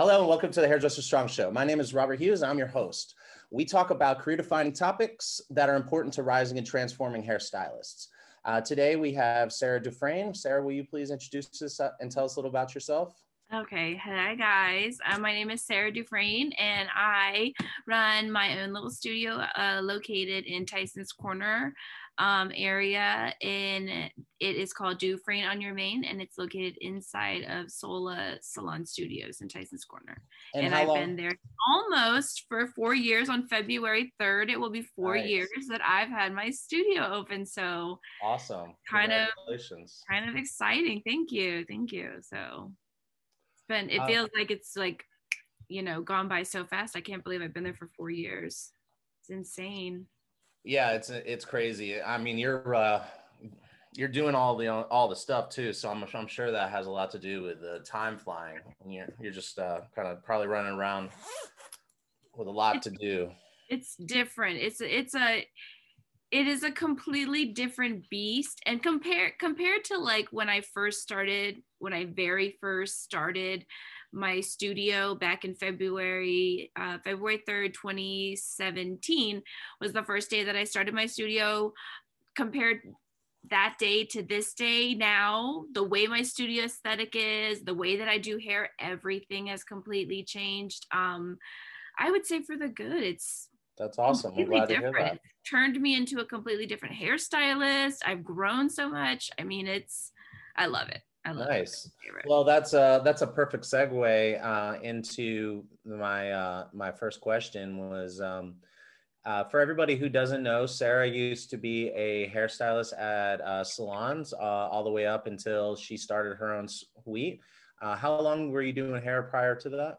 Hello and welcome to the Hairdresser Strong Show. My name is Robert Hughes. I'm your host. We talk about career defining topics that are important to rising and transforming hairstylists. Uh, today we have Sarah Dufrane. Sarah, will you please introduce us uh, and tell us a little about yourself? Okay, hi guys. Uh, my name is Sarah Dufrane, and I run my own little studio uh, located in Tyson's Corner um, area. In it is called Dufrane on your main, and it's located inside of Sola Salon Studios in Tyson's Corner. And, and I've long? been there almost for four years. On February third, it will be four nice. years that I've had my studio open. So awesome! Kind of, kind of exciting. Thank you, thank you. So it's been it uh, feels like it's like you know gone by so fast i can't believe i've been there for four years it's insane yeah it's it's crazy. I mean you're uh you're doing all the all the stuff too so i'm, I'm sure that has a lot to do with the time flying. And you're, you're just uh, kind of probably running around with a lot to do. It's different. It's it's a it is a completely different beast. And compare compared to like when i first started when i very first started my studio back in february uh, february 3rd 2017 was the first day that i started my studio compared that day to this day now the way my studio aesthetic is the way that i do hair everything has completely changed um i would say for the good it's that's awesome. I'm glad different. to hear that. turned me into a completely different hairstylist. I've grown so much. I mean, it's I love it. Nice. Well, that's a that's a perfect segue uh, into my uh, my first question was um, uh, for everybody who doesn't know, Sarah used to be a hairstylist at uh, salons uh, all the way up until she started her own suite. Uh, how long were you doing hair prior to that?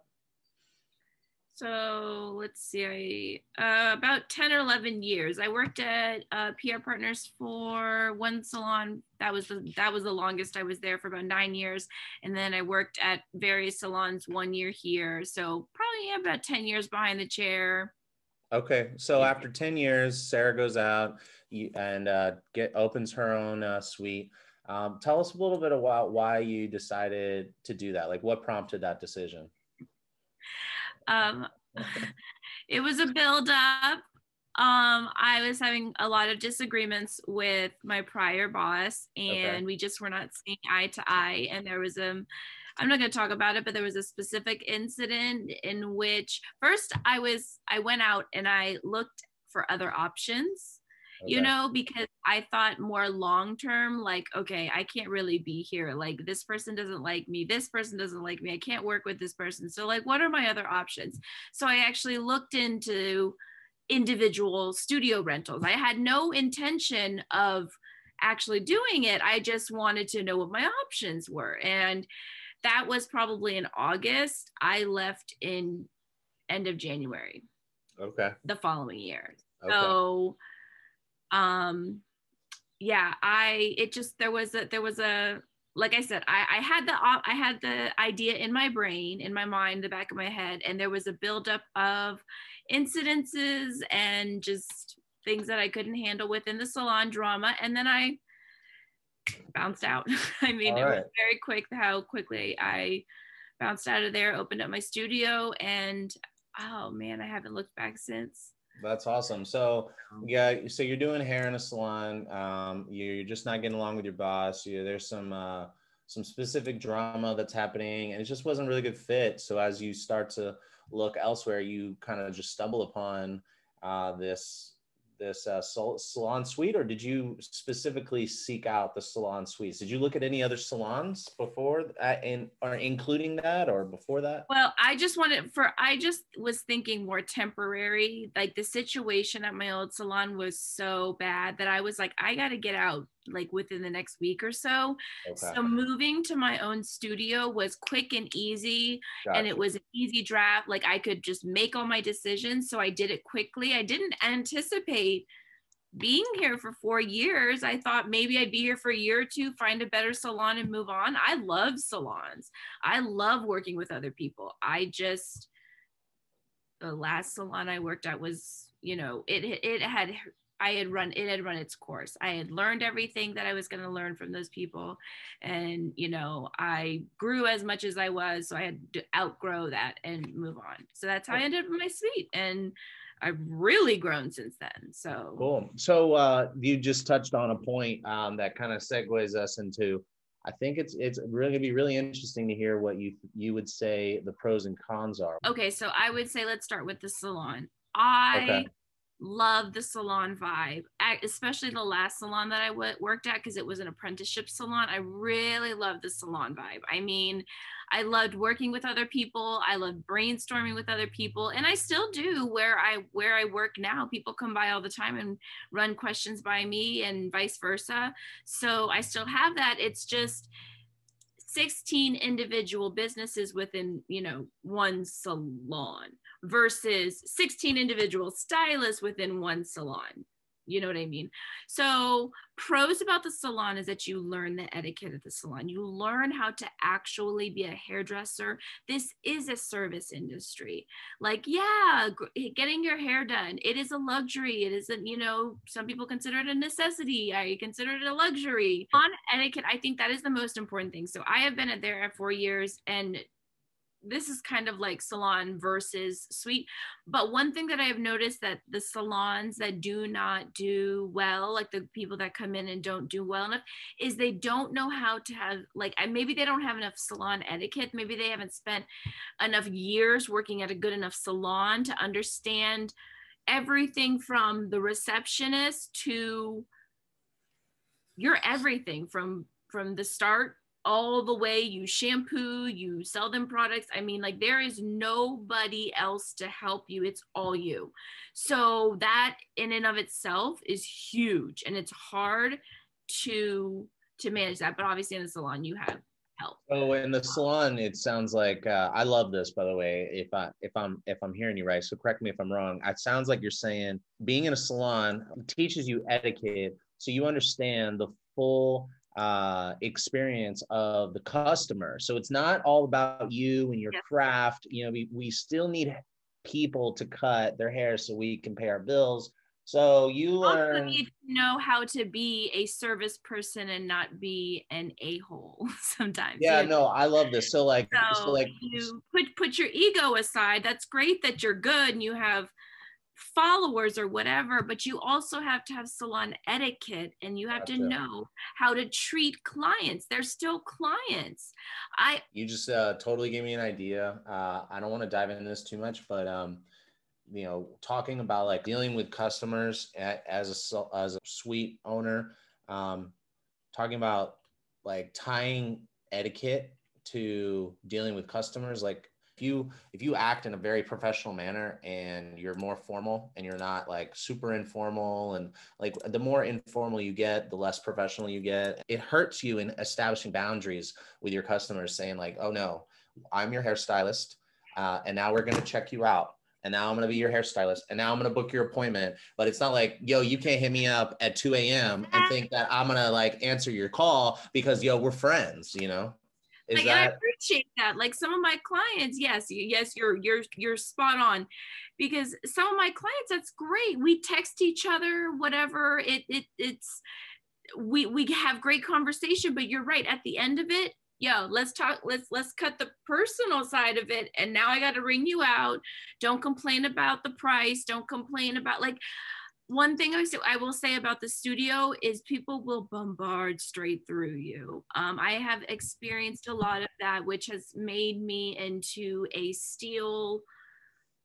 So let's see, I, uh, about 10 or 11 years. I worked at uh, PR Partners for one salon. That was the that was the longest I was there for about nine years, and then I worked at various salons one year here. So probably yeah, about 10 years behind the chair. Okay, so after 10 years, Sarah goes out and uh, get opens her own uh, suite. Um, tell us a little bit about why you decided to do that. Like, what prompted that decision? Um, it was a build up. Um, I was having a lot of disagreements with my prior boss, and okay. we just were not seeing eye to eye. And there was a, um, I'm not going to talk about it, but there was a specific incident in which first I was, I went out and I looked for other options okay. you know, because I thought more long term, like, okay, I can't really be here. Like, this person doesn't like me. This person doesn't like me. I can't work with this person. So, like, what are my other options? So, I actually looked into individual studio rentals. I had no intention of actually doing it. I just wanted to know what my options were. And that was probably in August. I left in end of January. Okay. The following year. Okay. So um yeah i it just there was a there was a like i said i i had the i had the idea in my brain in my mind the back of my head and there was a buildup of incidences and just things that i couldn't handle within the salon drama and then i bounced out. I mean All it was very quick how quickly i bounced out of there opened up my studio and oh man i haven't looked back since that's awesome. So um, yeah, so you're doing hair in a salon. Um, you're just not getting along with your boss. You, there's some uh, some specific drama that's happening, and it just wasn't really good fit. So as you start to look elsewhere, you kind of just stumble upon uh, this this uh, salon suite, or did you specifically seek out the salon suites? Did you look at any other salons before, uh, in, or including that, or before that? Well, I just wanted for I just was thinking more temporary. Like the situation at my old salon was so bad that I was like, I got to get out like within the next week or so. Okay. So moving to my own studio was quick and easy gotcha. and it was an easy draft. Like I could just make all my decisions. So I did it quickly. I didn't anticipate being here for four years. I thought maybe I'd be here for a year or two, find a better salon and move on. I love salons. I love working with other people. I just the last salon I worked at was, you know, it it had I had run it had run its course. I had learned everything that I was going to learn from those people and you know, I grew as much as I was, so I had to outgrow that and move on. So that's how I ended up in my suite and I've really grown since then. So cool. So uh, you just touched on a point um, that kind of segues us into. I think it's it's really gonna be really interesting to hear what you you would say the pros and cons are. Okay, so I would say let's start with the salon. I okay love the salon vibe, especially the last salon that I w- worked at because it was an apprenticeship salon. I really love the salon vibe. I mean, I loved working with other people. I loved brainstorming with other people, and I still do where I where I work now. People come by all the time and run questions by me, and vice versa. So I still have that. It's just 16 individual businesses within you know one salon versus 16 individual stylists within one salon. You know what I mean? So, pros about the salon is that you learn the etiquette of the salon. You learn how to actually be a hairdresser. This is a service industry. Like, yeah, eh, getting your hair done, it is a luxury. It isn't, you know, some people consider it a necessity. I consider it a luxury. On etiquette, I think that is the most important thing. So, I have been at there for years and this is kind of like salon versus suite but one thing that i've noticed that the salons that do not do well like the people that come in and don't do well enough is they don't know how to have like maybe they don't have enough salon etiquette. Maybe they haven't spent enough years working at a good enough salon to understand everything from the receptionist to your everything from from the start all the way you shampoo you sell them products. I mean like there is nobody else to help you. It's all you. So that in and of itself is huge and it's hard to to manage that. But obviously in the salon you have help. Oh in the salon it sounds like uh, i love this by the way if i if i'm if i'm hearing you right so correct me if i'm wrong. It sounds like you're saying being in a salon teaches you etiquette so you understand the full uh, experience of the customer. So it's not all about you and your craft. You know, we, we still need people to cut their hair so we can pay our bills. So you learn. need to know how to be a service person and not be an a hole sometimes. Yeah, no, I love this. So like, so, so like you put put your ego aside. That's great that you're good and you have followers or whatever, but you also have to have salon etiquette and you have to know how to treat clients. They're still clients. I you just uh, totally gave me an idea. Uh, I don't want to dive into this too much, but um, you know, talking about like dealing with customers at, as a as a suite owner, um, talking about like tying etiquette to dealing with customers, like you if you act in a very professional manner and you're more formal and you're not like super informal and like the more informal you get the less professional you get it hurts you in establishing boundaries with your customers saying like oh no i'm your hairstylist uh, and now we're going to check you out and now I'm gonna be your hairstylist, and now I'm gonna book your appointment. But it's not like, yo, you can't hit me up at 2 a.m. and think that I'm gonna like answer your call because yo, we're friends, you know? Is like, that- I appreciate that. Like some of my clients, yes, yes, you're you're you're spot on, because some of my clients, that's great. We text each other, whatever. It it it's we we have great conversation, but you're right. At the end of it, yo let's talk let's let's cut the personal side of it and now i got to ring you out don't complain about the price don't complain about like one thing I, I will say about the studio is people will bombard straight through you. Um, I have experienced a lot of that, which has made me into a steel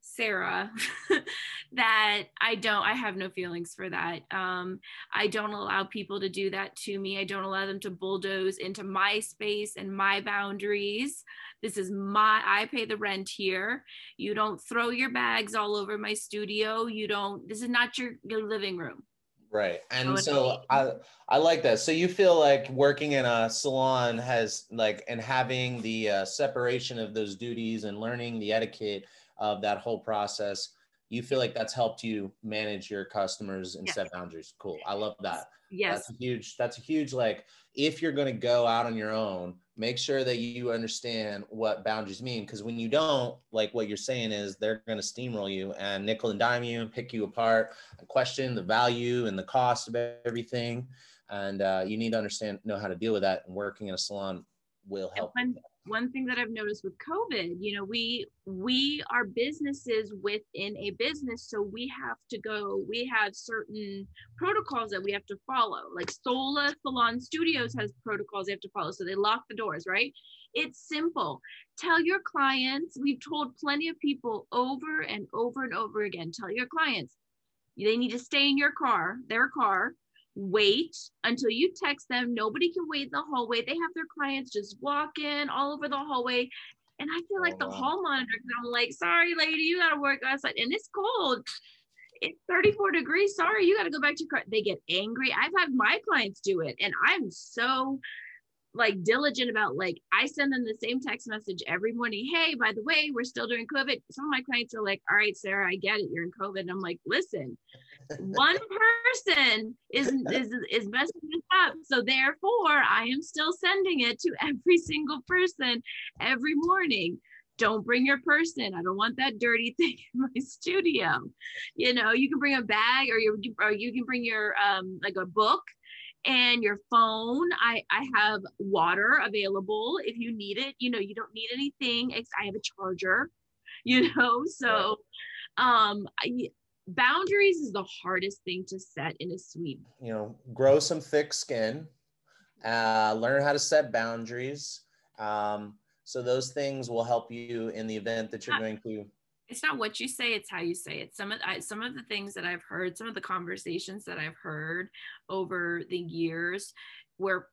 Sarah that I don't, I have no feelings for that. Um, I don't allow people to do that to me. I don't allow them to bulldoze into my space and my boundaries. This is my, I pay the rent here. You don't throw your bags all over my studio. You don't, this is not your, your living room. Right. And so I I like that. So you feel like working in a salon has like and having the uh, separation of those duties and learning the etiquette of that whole process you feel like that's helped you manage your customers and yes. set boundaries cool i love that yes that's a huge that's a huge like if you're going to go out on your own make sure that you understand what boundaries mean because when you don't like what you're saying is they're going to steamroll you and nickel and dime you and pick you apart and question the value and the cost of everything. And uh, you need to understand know how to deal with that and working in a salon will help one thing that I've noticed with COVID, you know, we we are businesses within a business, so we have to go. We have certain protocols that we have to follow. Like Sola Salon Studios has protocols they have to follow, so they lock the doors, right? It's simple. Tell your clients. We've told plenty of people over and over and over again. Tell your clients they need to stay in your car, their car, wait until you text them. Nobody can wait in the hallway. They have their clients just walk in all over the hallway. And I feel like oh, the wow. hall monitor, I'm like, sorry, lady, you gotta work outside. And it's cold. It's 34 degrees. Sorry, you gotta go back to your car. They get angry. I've had my clients do it. And I'm so like diligent about like I send them the same text message every morning. Hey, by the way, we're still doing COVID. Some of my clients are like, all right, Sarah, I get it. You're in COVID. And I'm like, listen, one person is is is messing this up. So therefore, I am still sending it to every single person every morning. Don't bring your person. I don't want that dirty thing in my studio. You know, you can bring a bag or you or you can bring your um like a book and your phone. I, I have water available if you need it. You know, you don't need anything. I have a charger, you know, so um, I, boundaries is the hardest thing to set in a suite. You know, grow some thick skin, uh, learn how to set boundaries. Um, so those things will help you in the event that you're going to it's not what you say it's how you say it. Some of I, some of the things that i've heard some of the conversations that i've heard over the years where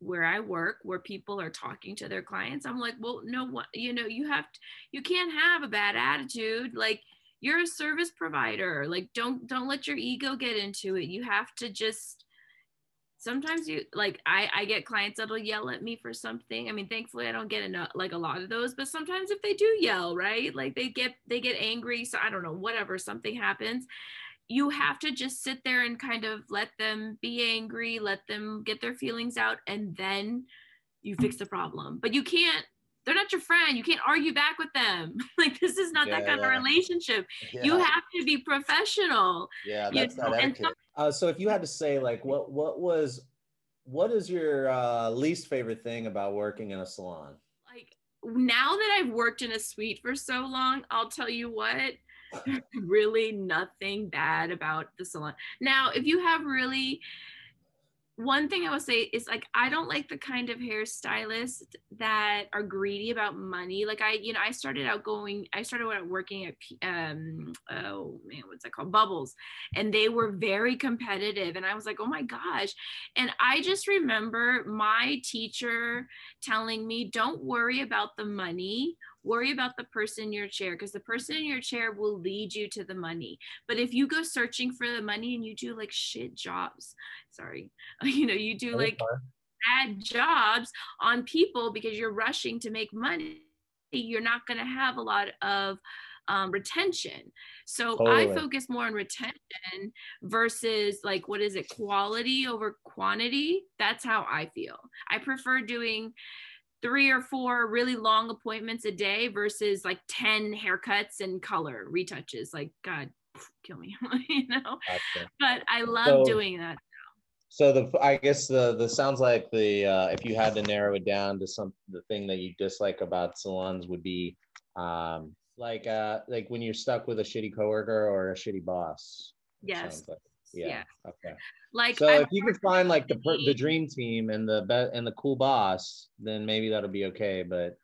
where i work where people are talking to their clients i'm like well no what you know you have to, you can't have a bad attitude like you're a service provider like don't don't let your ego get into it. You have to just sometimes you like I, I get clients that'll yell at me for something. I mean thankfully i don't get enough like a lot of those but sometimes if they do yell right like they get they get angry so i don't know whatever something happens you have to just sit there and kind of let them be angry let them get their feelings out and then you fix the problem. But you can't they're not your friend you can't argue back with them like this is not yeah, that kind yeah. of relationship yeah. you have to be professional yeah that's you know? not etiquette. Uh, so if you had to say like what what was what is your uh, least favorite thing about working in a salon? Like now that I've worked in a suite for so long, I'll tell you what, really nothing bad about the salon. Now, if you have really one thing I will say is like I don't like the kind of hairstylists that are greedy about money. Like I, you know, I started out going, I started working at um oh man, what's that called? Bubbles, and they were very competitive, and I was like, oh my gosh, and I just remember my teacher telling me, don't worry about the money worry about the person in your chair because the person in your chair will lead you to the money. But if you go searching for the money and you do like shit jobs, sorry, you know, you do like bad jobs on people because you're rushing to make money, you're not going to have a lot of um, retention. So totally. I focus more on retention versus like what is it, quality over quantity. That's how I feel. I prefer doing three or four really long appointments a day versus like 10 haircuts and color retouches. Like, God, kill me, you know? Gotcha. But I love so, doing that. So the I guess the the sounds like the uh, if you had to narrow it down to some the thing that you dislike about salons would be um, like uh like when you're stuck with a shitty coworker or a shitty boss. Yes. Like. Yeah. yeah. Okay. Like so, I'm if you can find like the the dream team and the be- and the cool boss, then maybe that'll be okay. But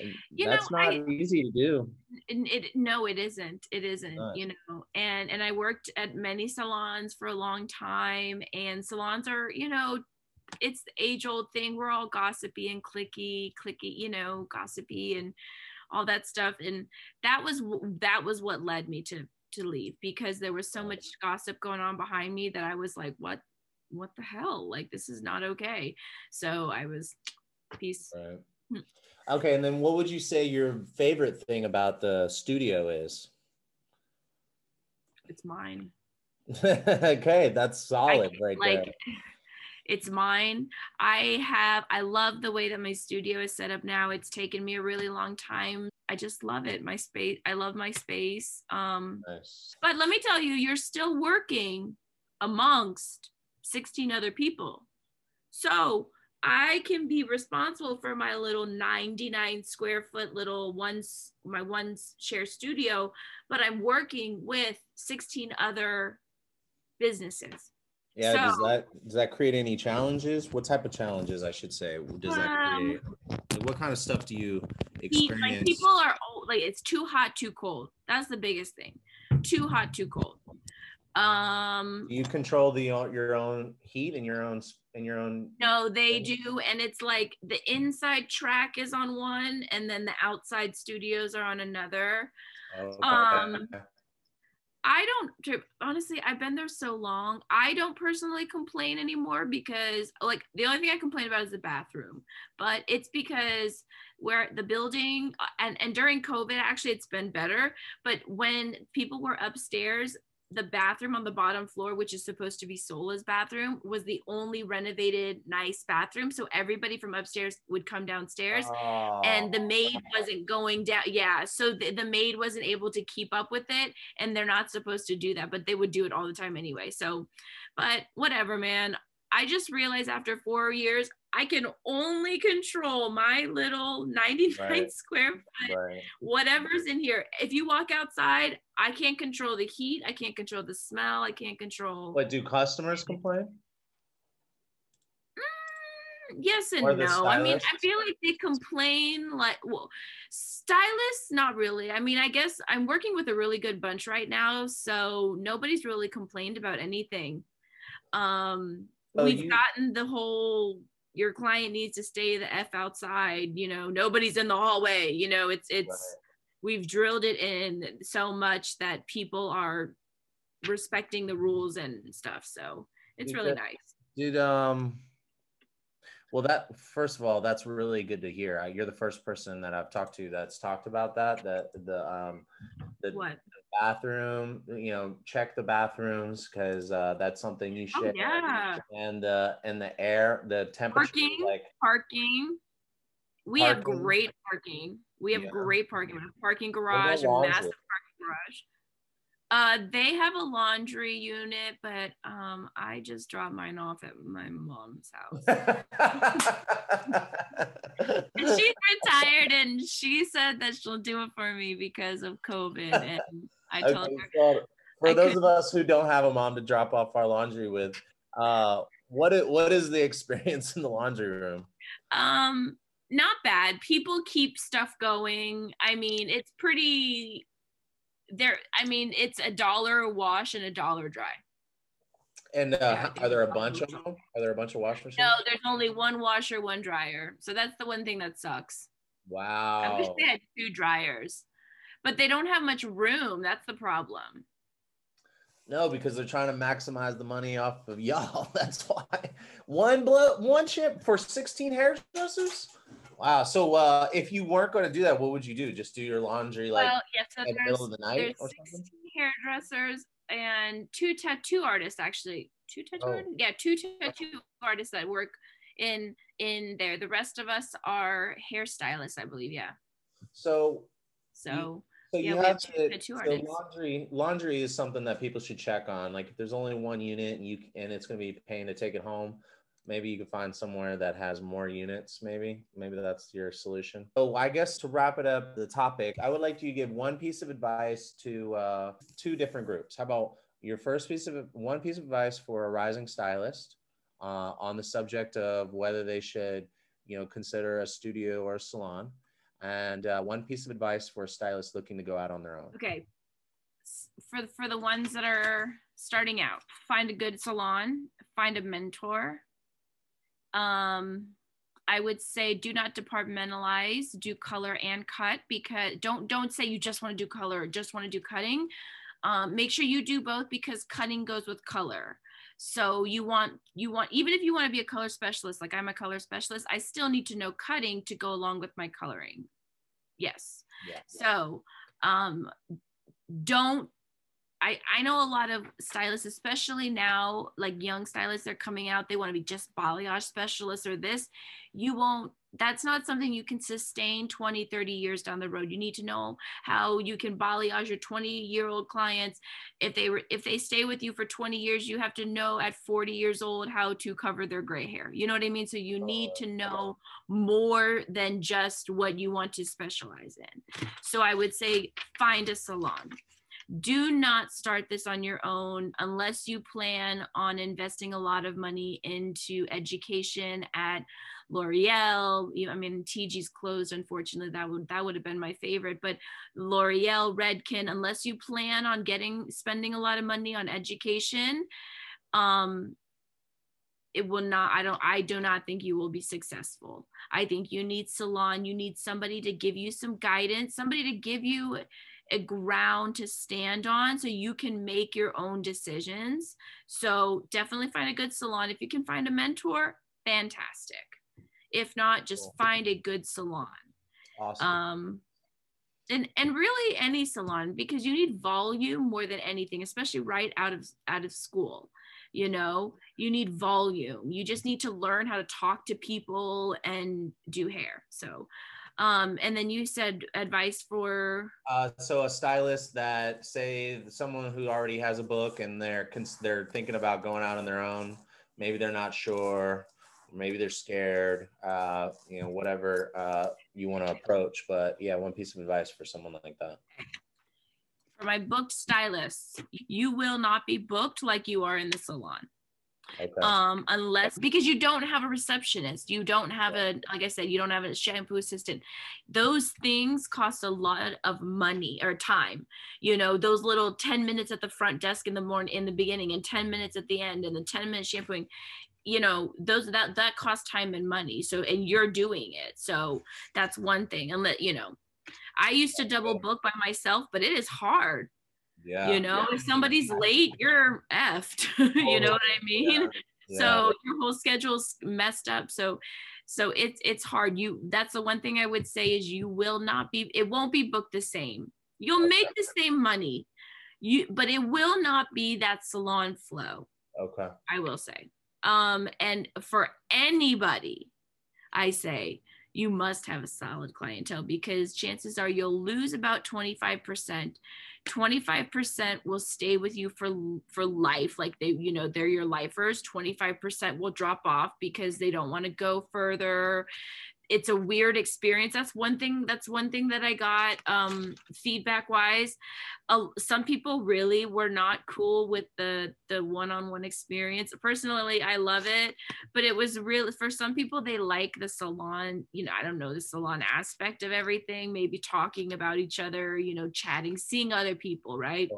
uh, you that's know, not I, easy to do. It, no, it isn't. It isn't. You know, and and I worked at many salons for a long time, and salons are you know it's the age old thing. We're all gossipy and clicky, clicky, you know, gossipy and all that stuff. And that was that was what led me to to leave because there was so much gossip going on behind me that I was like, what, what the hell? Like, this is not okay. So I was, peace. Right. Hmm. Okay. And then what would you say your favorite thing about the studio is? It's mine. okay. That's solid. I, right like, there. it's mine. I have, I love the way that my studio is set up now. It's taken me a really long time. I just love it. My space, I love my space. Um, nice. But let me tell you, you're still working amongst 16 other people. So I can be responsible for my little 99 square foot little one's my one share studio, but I'm working with 16 other businesses. Yeah, so, does that does that create any challenges? What type of challenges I should say does that um, create? what kind of stuff do you experience? Like people are like it's too hot, too cold. That's the biggest thing. Too hot, too cold. Um you control the your own heat and your own in your own No, they thing? do and it's like the inside track is on one and then the outside studios are on another. Oh, okay. Um I don't honestly, I've been there so long. I don't personally complain anymore because like the only thing I complain about is the bathroom. But it's because where the building uh, and and during COVID actually it's been better, but when people were upstairs, the bathroom on the bottom floor, which is supposed to be Sola's bathroom, was the only renovated nice bathroom. So everybody from upstairs would come downstairs, oh. and the oh. maid wasn't going down. Yeah, so the, the maid wasn't able to keep up with it, and they're not supposed to do that, but they would do it all the time anyway. So, but whatever, man. I just realized after four years, I can only control my little 99 right. square foot, right. whatever's in here. If you walk outside, I can't control the heat. I can't control the smell. I can't control. What do customers complain? Mm, yes and no. I mean, I feel like they complain like, well, stylists, not really. I mean, I guess I'm working with a really good bunch right now. So nobody's really complained about anything. Um, oh, we've you- gotten the whole your client needs to stay the f outside you know nobody's in the hallway you know it's it's right. we've drilled it in so much that people are respecting the rules and stuff so it's did really that, nice did um well that first of all that's really good to hear you're the first person that i've talked to that's talked about that that the um the, what bathroom you know check the bathrooms because uh, that's something you should oh, yeah. and uh and the air the temperature parking like parking we parking. have great parking we have yeah. great parking parking garage a massive parking garage uh, they have a laundry unit, but um, I just drop mine off at my mom's house. she's retired, and she said that she'll do it for me because of COVID. And I told okay, her. So for I those could, of us who don't have a mom to drop off our laundry with, uh, what is, what is the experience in the laundry room? Um, not bad. People keep stuff going. I mean, it's pretty. There, I mean, it's a dollar a wash and a dollar dry. And uh, yeah, are there a bunch of them? Are there a bunch of wash machines? No, there's only one washer, one dryer. So that's the one thing that sucks. Wow. I wish they had two dryers but they don't have much room. That's the problem. No, because they're trying to maximize the money off of y'all. That's why. One blow, one chip for 16 hairdressers. Wow. So uh, if you weren't going to do that, what would you do? Just do your laundry like well, yes, so in the middle of the night or something? hairdressers and two tattoo artists actually. Two tattoo oh. artists? Yeah, two tattoo artists that work in in there. The rest of us are hairstylists, I believe. Yeah. So so so yeah, you have, to, so laundry. Laundry is something that people should check on. Like if there's only one unit and you and it's going to be paying to take it home, maybe you could find somewhere that has more units. Maybe maybe that's your solution. So I guess to wrap it up, the topic, I would like you to give one piece of advice to uh, two different groups. How about your first piece of one piece of advice for a rising stylist uh, on the subject of whether they should, you know, consider a studio or a salon and uh, one piece of advice for a stylist looking to go out on their own. Okay. For, for the ones that are starting out, find a good salon, find a mentor. Um, I would say do not departmentalize, do color and cut because don't don't say you just want to do color or just want to do cutting. Um, make sure you do both because cutting goes with color. So you want you want even if you want to be a color specialist, like I'm a color specialist, I still need to know cutting to go along with my coloring. Yes. Yeah. So um don't I, I know a lot of stylists, especially now, like young stylists, they're coming out, they want to be just balayage specialists or this. You won't, that's not something you can sustain 20, 30 years down the road. You need to know how you can balayage your 20 year old clients. If they were, if they stay with you for 20 years, you have to know at 40 years old how to cover their gray hair. You know what I mean? So you need to know more than just what you want to specialize in. So I would say find a salon do not start this on your own unless you plan on investing a lot of money into education at L'Oreal. I mean, TG's closed, unfortunately. That would that would have been my favorite. But L'Oreal, Redken, unless you plan on getting spending a lot of money on education, um, it will not i don't i do not think you will be successful i think you need salon you need somebody to give you some guidance somebody to give you a ground to stand on so you can make your own decisions. So definitely find a good salon. If you can find a mentor, fantastic. If not, just cool. find a good salon. Awesome. Um, and and really any salon because you need volume more than anything, especially right out of out of school. You know, you need volume. You just need to learn how to talk to people and do hair. So um, and then you said advice for. Uh, so a stylist that say someone who already has a book and they're they're thinking about going out on their own. Maybe they're not sure. Maybe they're scared. Uh, you know, whatever uh, you want to approach. But yeah, one piece of advice for someone like that. For my booked stylists, you will not be booked like you are in the salon. Okay. Um, unless because you don't have a receptionist, you don't have a like I said, you don't have a shampoo assistant. Those things cost a lot of money or time. You know, those little 10 minutes at the front desk in the morning in the beginning and 10 minutes at the end and the 10 minutes shampooing you know those that that costs time and money so and you're doing it so that's one thing and let you know i used to double book by myself but it is hard yeah. You know, yeah. if somebody's late, you're effed. you know what I mean? Yeah. Yeah. So your whole schedule's messed up. So so it's it's hard. You that's the one thing I would say is you will not be it won't be booked the same. You'll make the same money. You but it will not be that salon flow. Okay. I will say. Um and for anybody I say you must have a solid clientele because chances are you'll lose about 25% 25% will stay with you for for life like they you know they're your lifers. 25% will drop off because they don't want to go further. It's a weird experience. That's one thing that's one thing that i got um feedback wise uh, some people really were not cool with the the one-on-one experience personally i love it but it was real for some people they like the salon you know i don't know the salon aspect of everything maybe talking about each other you know chatting seeing other people right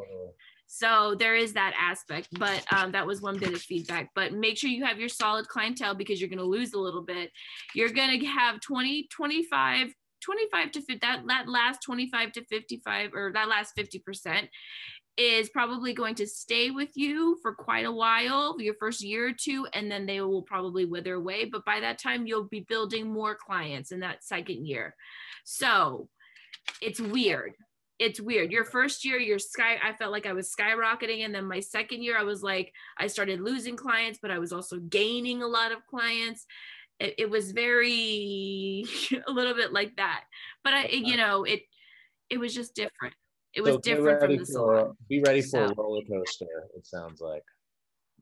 so there is that aspect, but um, that was one bit of feedback. But make sure you have your solid clientele because you're going to lose a little bit. You're going to have 20, 25, 25 to 50, that, that last 25 to 55 or that last 50% is probably going to stay with you for quite a while, your first year or two, and then they will probably wither away. But by that time, you'll be building more clients in that second year. So it's weird it's weird. Your first year, your sky, I felt like I was skyrocketing. And then my second year, I was like, I started losing clients, but I was also gaining a lot of clients. It, it was very, a little bit like that. But I, it, you know, it, it was just different. It was so different from the salon. Be ready for so. a roller coaster. It sounds like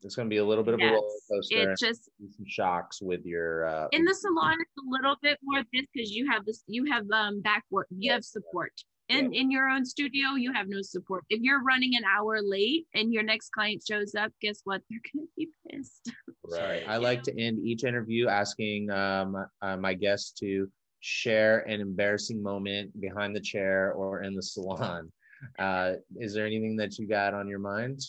it's going to be a little bit of yes, a roller coaster. It just some shocks with your. Uh, in the salon, it's a little bit more this because you have this, you have um back work, you have support in yeah. in your own studio you have no support. If you're running an hour late and your next client shows up guess what? They're gonna be pissed. Right. I like to end each interview asking um, uh, my guests to share an embarrassing moment behind the chair or in the salon. Uh, is there anything that you got on your mind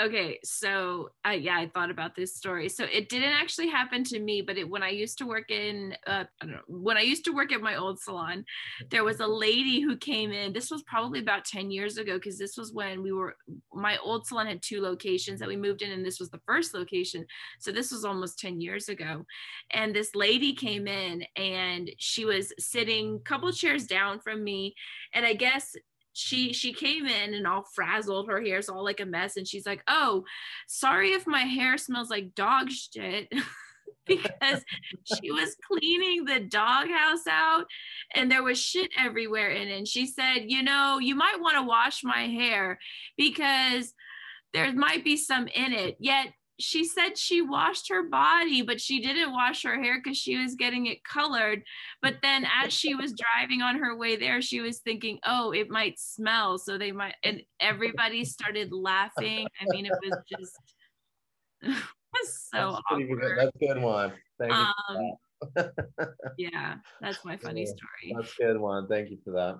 okay so uh, yeah i thought about this story. So it didn't actually happen to me but it, when i used to work in uh, i know when i used to work at my old salon there was a lady who came in this was probably about 10 years ago because this was when we were my old salon had two locations that we moved in and this was the first location. So this was almost 10 years ago. And this lady came in and she was sitting a couple chairs down from me. And i guess she she came in and all frazzled her hair's all like a mess and she's like oh sorry if my hair smells like dog shit. Because she was cleaning the doghouse out and there was shit everywhere in it. And she said you know you might want to wash my hair because there might be some in it. Yet she said she washed her body, but she didn't wash her hair because she was getting it colored. But then as she was driving on her way there, she was thinking, oh, it might smell. So they might, and everybody started laughing. I mean, it was just, it was so that's awkward. Good. That's a good one. Thank you. Um, yeah, that's my funny story. That's a good one. Thank you for that.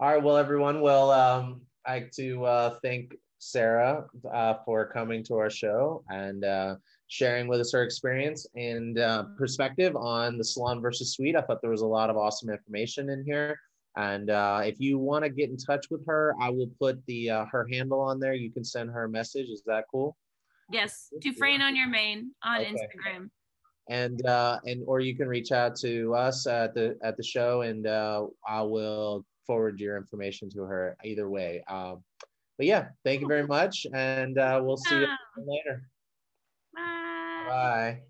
All right. Well, everyone, well, um, I like to uh, thank Sarah uh, for coming to our show and uh, sharing with us her experience and uh, perspective on the salon versus suite. I thought there was a lot of awesome information in here. And uh, if you want to get in touch with her, I will put the uh, her handle on there. You can send her a message. Is that cool? Yes, to Dufrane on your main on okay. Instagram. And uh, and or you can reach out to us at the at the show, and I will forward your information to her. Either way. Um, but yeah, thank you very much. And uh, we'll see you later. Bye. Bye.